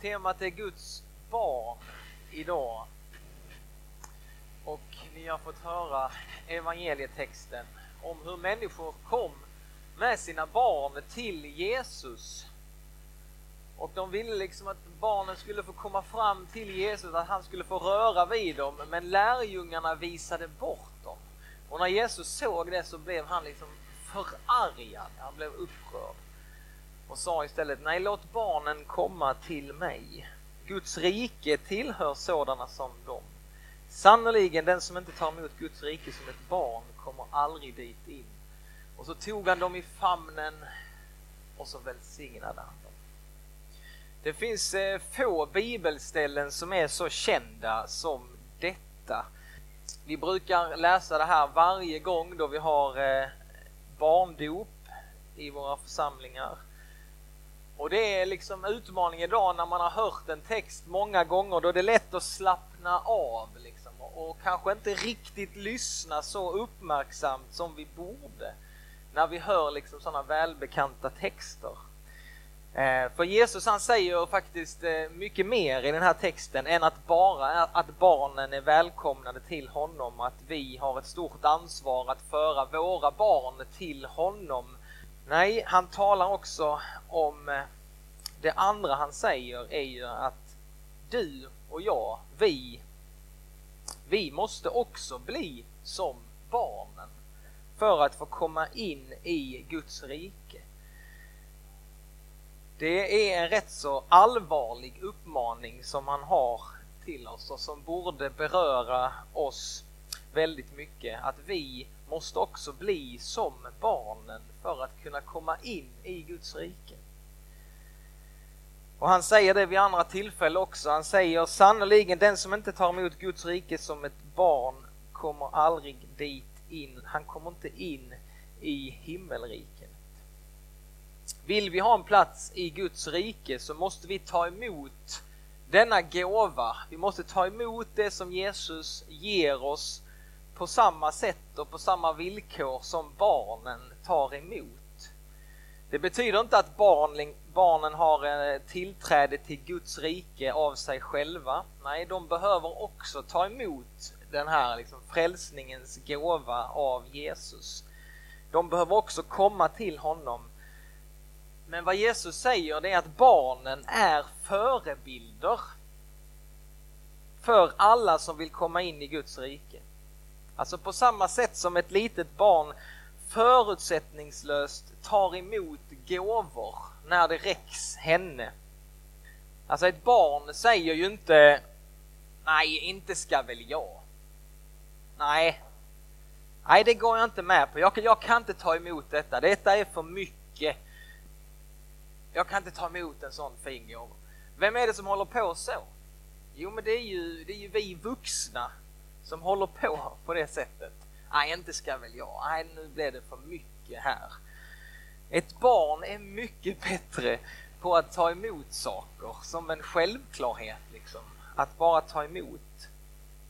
Temat är Guds barn idag. Och ni har fått höra evangelietexten om hur människor kom med sina barn till Jesus. Och de ville liksom att barnen skulle få komma fram till Jesus, att han skulle få röra vid dem, men lärjungarna visade bort dem. Och när Jesus såg det så blev han liksom förargad, han blev upprörd och sa istället nej låt barnen komma till mig. Guds rike tillhör sådana som dem. Sannerligen den som inte tar emot Guds rike som ett barn kommer aldrig dit in. Och så tog han dem i famnen och så välsignade han dem. Det finns eh, få bibelställen som är så kända som detta. Vi brukar läsa det här varje gång då vi har eh, barndop i våra församlingar. Och det är liksom utmaningen idag när man har hört en text många gånger då är det lätt att slappna av liksom, och, och kanske inte riktigt lyssna så uppmärksamt som vi borde när vi hör liksom sådana välbekanta texter. Eh, för Jesus han säger faktiskt eh, mycket mer i den här texten än att bara att barnen är välkomnade till honom, att vi har ett stort ansvar att föra våra barn till honom Nej, han talar också om eh, det andra han säger är ju att du och jag, vi, vi måste också bli som barnen för att få komma in i Guds rike. Det är en rätt så allvarlig uppmaning som han har till oss och som borde beröra oss väldigt mycket. Att vi måste också bli som barnen för att kunna komma in i Guds rike. Och han säger det vid andra tillfällen också. Han säger sannoliken den som inte tar emot Guds rike som ett barn kommer aldrig dit in. Han kommer inte in i himmelriket. Vill vi ha en plats i Guds rike så måste vi ta emot denna gåva. Vi måste ta emot det som Jesus ger oss på samma sätt och på samma villkor som barnen tar emot. Det betyder inte att barn, barnen har eh, tillträde till Guds rike av sig själva. Nej, de behöver också ta emot den här liksom frälsningens gåva av Jesus. De behöver också komma till honom. Men vad Jesus säger det är att barnen är förebilder för alla som vill komma in i Guds rike. Alltså på samma sätt som ett litet barn förutsättningslöst tar emot gåvor när det räcks henne. Alltså ett barn säger ju inte Nej, inte ska väl jag. Nej, nej det går jag inte med på. Jag, jag kan inte ta emot detta. Detta är för mycket. Jag kan inte ta emot en sån fin gåva. Vem är det som håller på så? Jo, men det är ju, det är ju vi vuxna som håller på på det sättet. Nej, inte ska väl jag. Nej, nu blev det för mycket här. Ett barn är mycket bättre på att ta emot saker som en självklarhet, liksom. Att bara ta emot.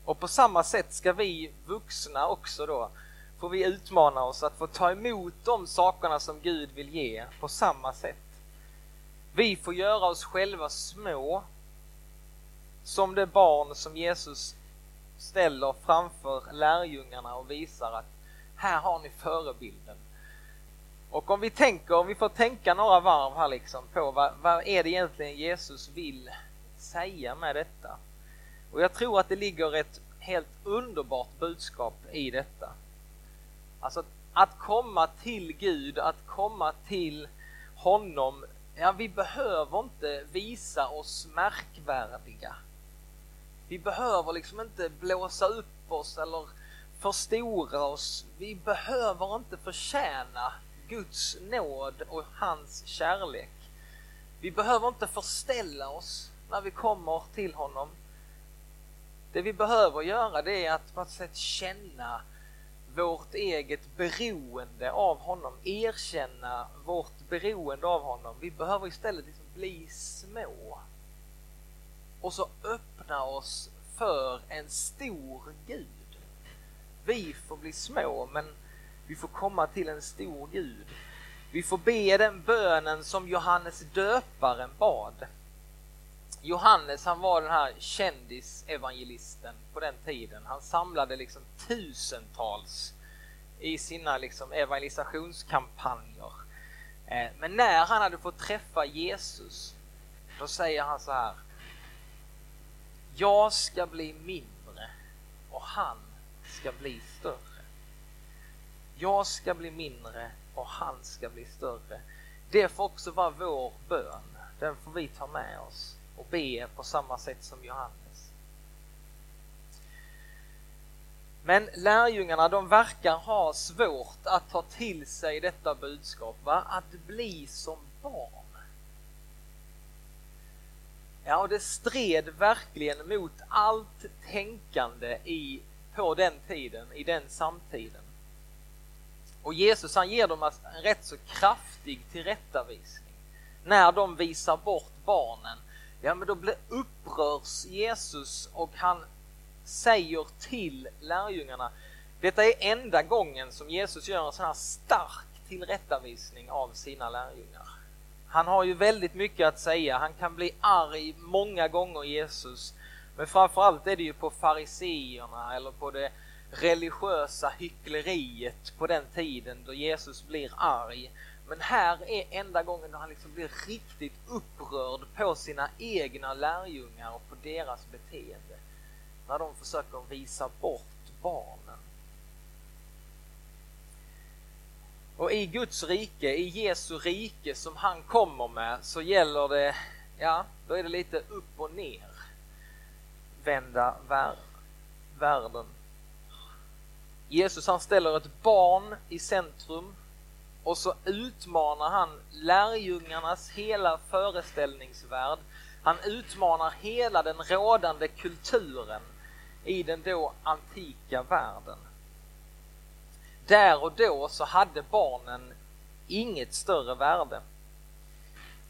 Och på samma sätt ska vi vuxna också då, får vi utmana oss att få ta emot de sakerna som Gud vill ge på samma sätt. Vi får göra oss själva små som det barn som Jesus ställer framför lärjungarna och visar att här har ni förebilden. Och om vi tänker, om vi får tänka några varv här liksom på vad, vad är det egentligen Jesus vill säga med detta? Och jag tror att det ligger ett helt underbart budskap i detta. Alltså att komma till Gud, att komma till honom, ja vi behöver inte visa oss märkvärdiga. Vi behöver liksom inte blåsa upp oss eller förstora oss. Vi behöver inte förtjäna Guds nåd och hans kärlek. Vi behöver inte förställa oss när vi kommer till honom. Det vi behöver göra det är att på ett sätt känna vårt eget beroende av honom, erkänna vårt beroende av honom. Vi behöver istället liksom bli små och så öppna oss för en stor Gud. Vi får bli små men vi får komma till en stor Gud. Vi får be den bönen som Johannes döparen bad. Johannes han var den här kändisevangelisten på den tiden. Han samlade liksom tusentals i sina liksom evangelisationskampanjer. Eh, men när han hade fått träffa Jesus, då säger han så här. Jag ska bli mindre och han ska bli större. Jag ska bli mindre och han ska bli större. Det får också vara vår bön. Den får vi ta med oss och be på samma sätt som Johannes. Men lärjungarna de verkar ha svårt att ta till sig detta budskap, va? att bli som barn. Ja, och det stred verkligen mot allt tänkande i, på den tiden, i den samtiden. Och Jesus han ger dem alltså en rätt så kraftig tillrättavisning. När de visar bort barnen, ja men då blir upprörs Jesus och han säger till lärjungarna, detta är enda gången som Jesus gör en sån här stark tillrättavisning av sina lärjungar. Han har ju väldigt mycket att säga, han kan bli arg många gånger Jesus, men framförallt är det ju på fariseerna eller på det religiösa hyckleriet på den tiden då Jesus blir arg. Men här är enda gången då han liksom blir riktigt upprörd på sina egna lärjungar och på deras beteende. När de försöker visa bort barnen. Och i Guds rike, i Jesu rike som han kommer med så gäller det, ja, då är det lite upp och ner vända världen. Jesus han ställer ett barn i centrum och så utmanar han lärjungarnas hela föreställningsvärld. Han utmanar hela den rådande kulturen i den då antika världen. Där och då så hade barnen inget större värde.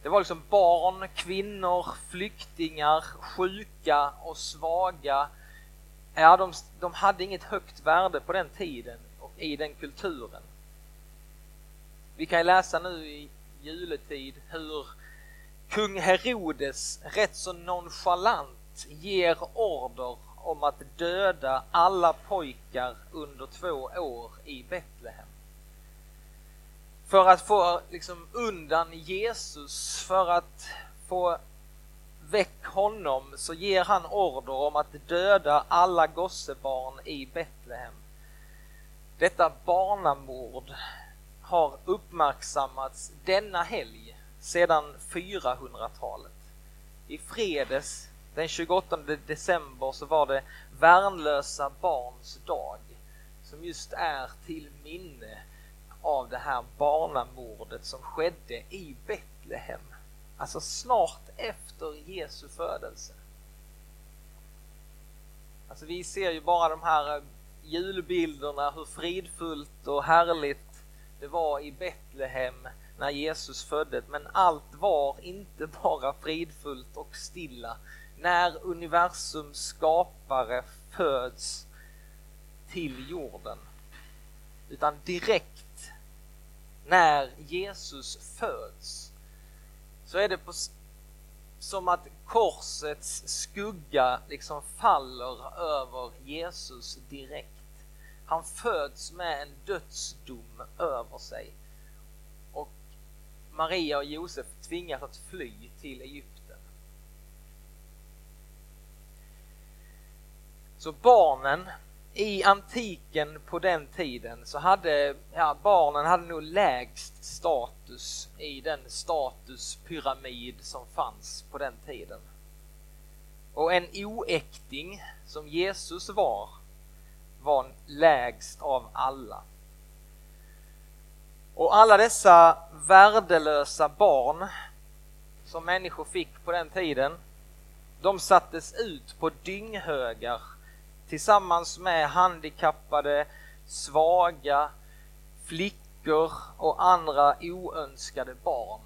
Det var liksom barn, kvinnor, flyktingar, sjuka och svaga Ja, de, de hade inget högt värde på den tiden och i den kulturen. Vi kan läsa nu i juletid hur kung Herodes rätt så nonchalant ger order om att döda alla pojkar under två år i Betlehem. För att få liksom undan Jesus, för att få väck honom så ger han order om att döda alla gossebarn i Betlehem. Detta barnamord har uppmärksammats denna helg sedan 400-talet. I fredags den 28 december så var det värnlösa barns dag som just är till minne av det här barnamordet som skedde i Betlehem Alltså snart efter Jesu födelse. Alltså vi ser ju bara de här eh, julbilderna, hur fridfullt och härligt det var i Betlehem när Jesus föddes. Men allt var inte bara fridfullt och stilla när universums skapare föds till jorden. Utan direkt när Jesus föds så är det på, som att korsets skugga liksom faller över Jesus direkt. Han föds med en dödsdom över sig. Och Maria och Josef tvingas att fly till Egypten. Så barnen i antiken på den tiden så hade ja, barnen hade nog lägst status i den statuspyramid som fanns på den tiden. Och en oäkting som Jesus var, var lägst av alla. Och alla dessa värdelösa barn som människor fick på den tiden, de sattes ut på dynghögar tillsammans med handikappade, svaga, flickor och andra oönskade barn.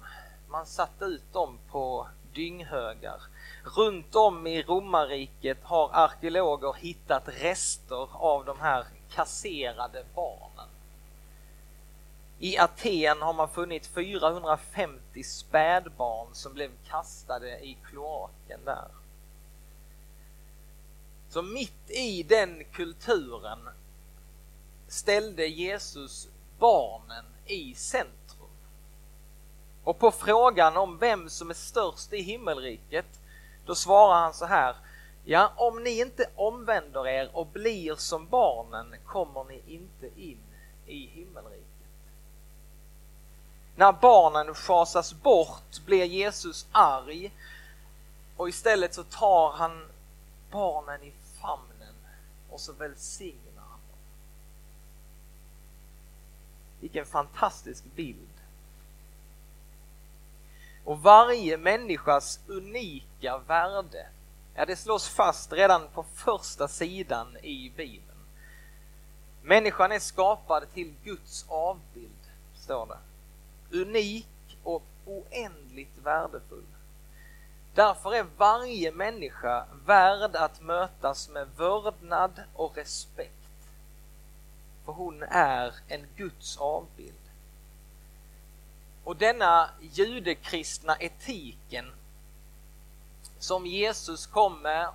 Man satte ut dem på dynghögar. Runt om i romarriket har arkeologer hittat rester av de här kasserade barnen. I Aten har man funnit 450 spädbarn som blev kastade i kloaken där. Så mitt i den kulturen ställde Jesus barnen i centrum. Och på frågan om vem som är störst i himmelriket, då svarar han så här. Ja, om ni inte omvänder er och blir som barnen kommer ni inte in i himmelriket. När barnen schasas bort blir Jesus arg och istället så tar han barnen i famnen och så välsignar han dem. Vilken fantastisk bild. Och varje människas unika värde, ja det slås fast redan på första sidan i Bibeln. Människan är skapad till Guds avbild, står det. Unik och oändligt värdefull. Därför är varje människa värd att mötas med vördnad och respekt. För hon är en Guds avbild. Och denna judekristna etiken som Jesus kom med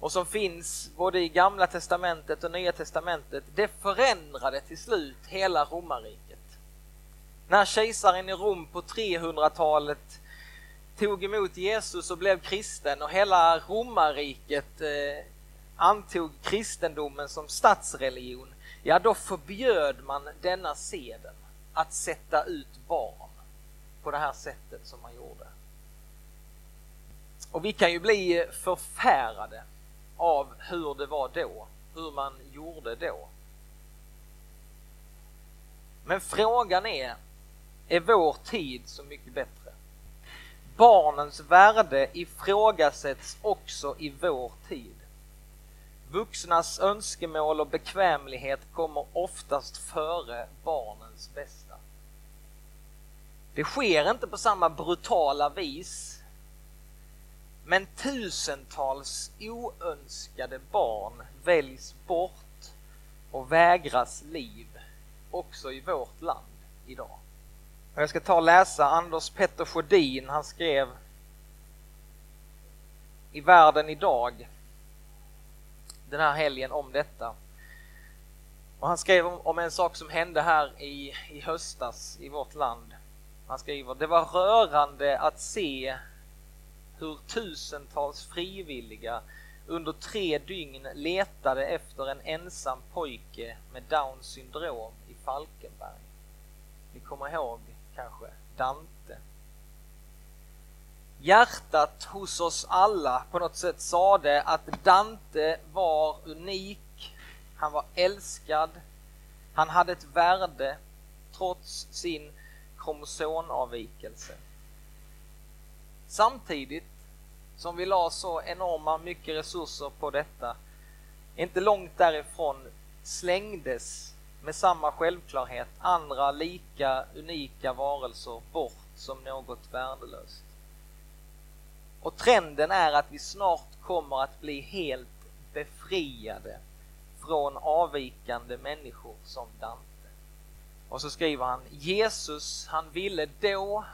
och som finns både i gamla testamentet och nya testamentet, det förändrade till slut hela romarriket. När kejsaren i Rom på 300-talet tog emot Jesus och blev kristen och hela romarriket eh, antog kristendomen som statsreligion, ja då förbjöd man denna seden att sätta ut barn på det här sättet som man gjorde. Och vi kan ju bli förfärade av hur det var då, hur man gjorde då. Men frågan är, är vår tid så mycket bättre? Barnens värde ifrågasätts också i vår tid. Vuxnas önskemål och bekvämlighet kommer oftast före barnens bästa. Det sker inte på samma brutala vis men tusentals oönskade barn väljs bort och vägras liv också i vårt land idag. Jag ska ta och läsa Anders Petter Sjödin, han skrev i Världen idag den här helgen om detta. Och han skrev om, en sak som hände här i, i höstas i vårt land. Han skriver, det var rörande att se hur tusentals frivilliga under tre dygn letade efter en ensam pojke med Downs syndrom i Falkenberg. Ni kommer ihåg kanske Dante. Hjärtat hos oss alla på något sätt sade att Dante var unik, han var älskad, han hade ett värde trots sin kromosomavvikelse. Samtidigt som vi la så enorma mycket resurser på detta, inte långt därifrån slängdes med samma självklarhet andra lika unika varelser bort som något värdelöst. Och trenden är att vi snart kommer att bli helt befriade från avvikande människor som Dante. Och så skriver han, Jesus han ville då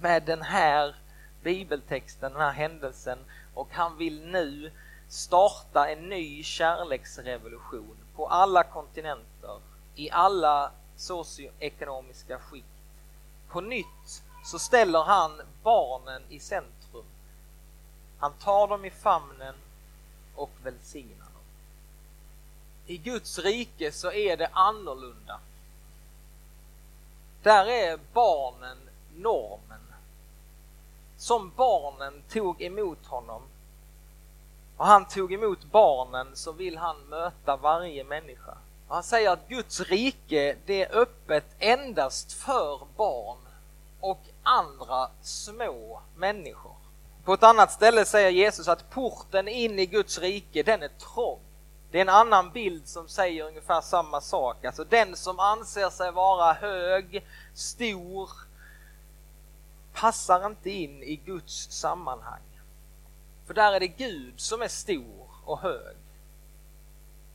med den här bibeltexten, den här händelsen och han vill nu starta en ny kärleksrevolution på alla kontinenter, i alla socioekonomiska skikt. På nytt så ställer han barnen i centrum. Han tar dem i famnen och välsignar dem. I Guds rike så är det annorlunda. Där är barnen normen. Som barnen tog emot honom och han tog emot barnen så vill han möta varje människa. Och han säger att Guds rike det är öppet endast för barn och andra små människor. På ett annat ställe säger Jesus att porten in i Guds rike den är trång. Det är en annan bild som säger ungefär samma sak. Alltså den som anser sig vara hög, stor, passar inte in i Guds sammanhang. För där är det Gud som är stor och hög.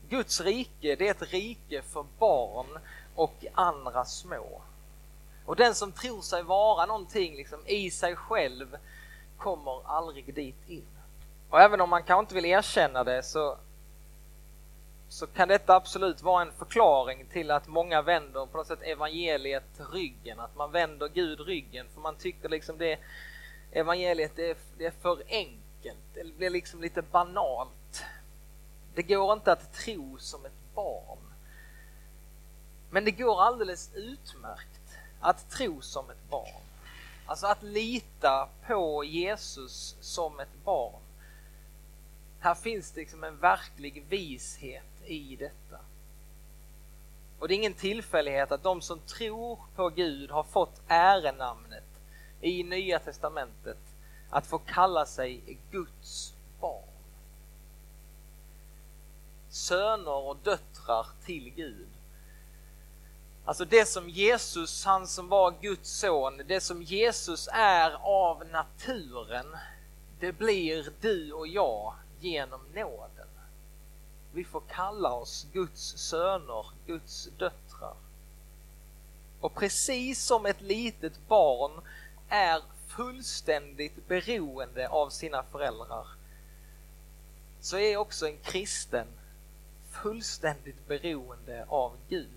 Guds rike, det är ett rike för barn och andra små. Och den som tror sig vara någonting liksom i sig själv kommer aldrig dit in. Och även om man kanske inte vill erkänna det så, så kan detta absolut vara en förklaring till att många vänder på något sätt evangeliet ryggen, att man vänder Gud ryggen för man tycker liksom det evangeliet det är, det är för enkelt, det blir liksom lite banalt. Det går inte att tro som ett barn. Men det går alldeles utmärkt att tro som ett barn. Alltså att lita på Jesus som ett barn. Här finns det liksom en verklig vishet i detta. Och det är ingen tillfällighet att de som tror på Gud har fått ärenamnet i Nya Testamentet att få kalla sig Guds barn. Söner och döttrar till Gud. Alltså det som Jesus, han som var Guds son, det som Jesus är av naturen, det blir du och jag genom nåden. Vi får kalla oss Guds söner, Guds döttrar. Och precis som ett litet barn är fullständigt beroende av sina föräldrar så är också en kristen fullständigt beroende av Gud.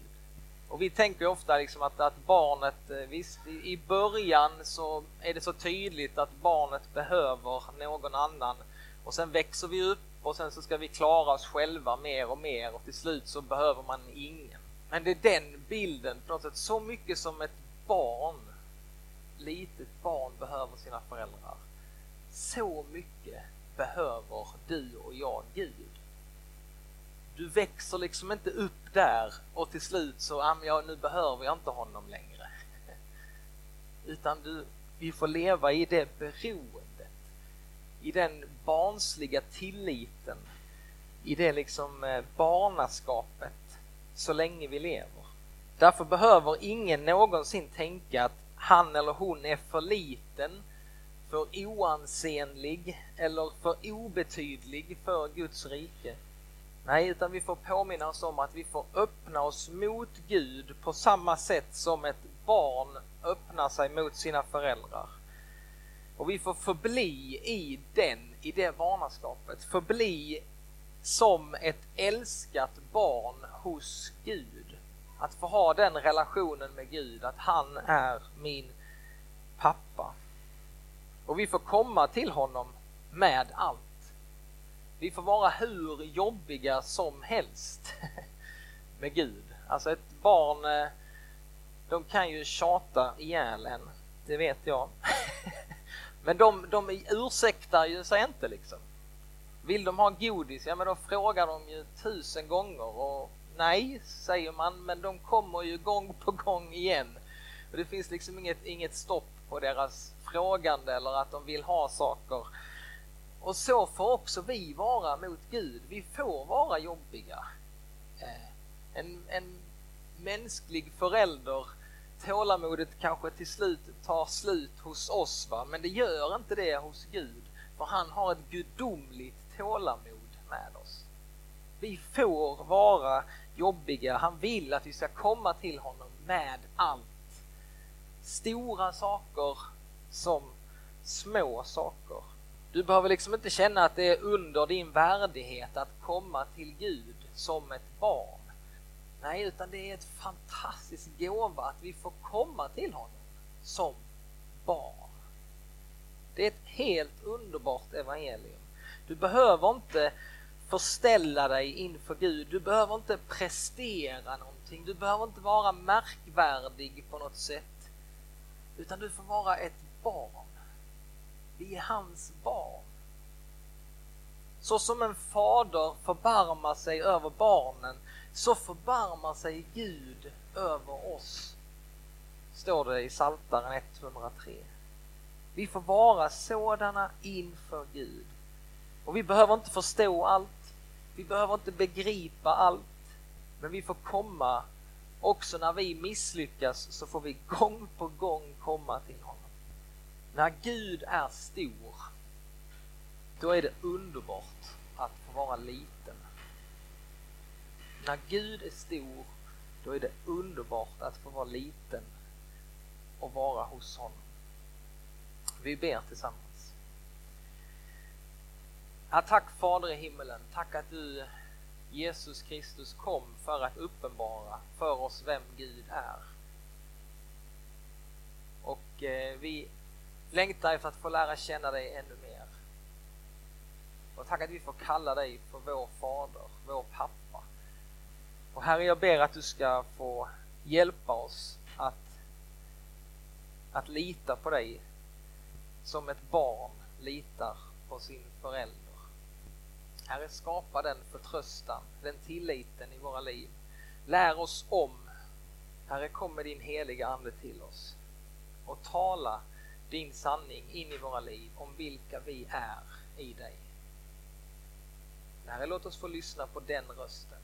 Och vi tänker ofta liksom att, att barnet, eh, visst i början så är det så tydligt att barnet behöver någon annan och sen växer vi upp och sen så ska vi klara oss själva mer och mer och till slut så behöver man ingen. Men det är den bilden på något sätt, så mycket som ett barn, litet barn behöver sina föräldrar. Så mycket behöver du och jag Gud. Du växer liksom inte upp där och till slut så, ah, ja, nu behöver jag inte honom längre. Utan du, vi får leva i det beroendet, i den barnsliga tilliten, i det liksom eh, barnaskapet så länge vi lever. Därför behöver ingen någonsin tänka att han eller hon är för liten, för oansenlig eller för obetydlig för Guds rike. Nej, utan vi får påminna oss om att vi får öppna oss mot Gud på samma sätt som ett barn öppnar sig mot sina föräldrar. Och vi får förbli i den, i det barnaskapet, förbli som ett älskat barn hos Gud. Att få ha den relationen med Gud, att han är min pappa. Och vi får komma till honom med allt. Vi får vara hur jobbiga som helst med Gud. Alltså ett barn, eh, de kan ju tjata ihjäl en, det vet jag. Men de, de ursäktar ju sig inte liksom. Vill de ha godis, ja men då frågar de ju tusen gånger och nej, säger man, men de kommer ju gång på gång igen. Och det finns liksom inget, inget stopp på deras frågande eller att de vill ha saker. Och så får också vi vara mot Gud. Vi får vara jobbiga. Eh, en, en mänsklig förälder, tålamodet kanske till slut tar slut hos oss, va? men det gör inte det hos Gud. För han har ett gudomligt tålamod med oss. Vi får vara jobbiga. Han vill att vi ska komma till honom med allt. Stora saker som små saker. Du behöver liksom inte känna att det är under din värdighet att komma till Gud som ett barn. Nej, utan det är ett fantastiskt gåva att vi får komma till honom som barn. Det är ett helt underbart evangelium. Du behöver inte förställa dig inför Gud. Du behöver inte prestera någonting. Du behöver inte vara märkvärdig på något sätt. Utan du får vara ett barn. Vi är hans barn. Så som en fader förbarmar sig över barnen så förbarmar sig Gud över oss. Står det i Psaltaren 103. Vi får vara sådana inför Gud. Och vi behöver inte förstå allt. Vi behöver inte begripa allt. Men vi får komma, också när vi misslyckas så får vi gång på gång komma till honom. När Gud är stor, då är det underbart att få vara liten. När Gud är stor, då är det underbart att få vara liten och vara hos honom. Vi ber tillsammans. Ja, tack Fader i himmelen, tack att du Jesus Kristus kom för att uppenbara för oss vem Gud är. Och eh, vi längtar efter att få lära känna dig ännu mer. Och tack att vi får kalla dig för vår fader, vår pappa. Och Herre, jag ber att du ska få hjälpa oss att, att lita på dig som ett barn litar på sin förälder. Herre, skapa den förtröstan, den tilliten i våra liv. Lär oss om. Herre, kom med din heliga Ande till oss och tala din sanning in i våra liv om vilka vi är i dig. Herre, låt oss få lyssna på den rösten.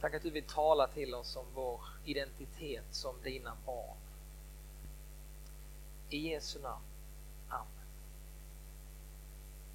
Tack att du vill tala till oss om vår identitet som dina barn. I Jesu namn.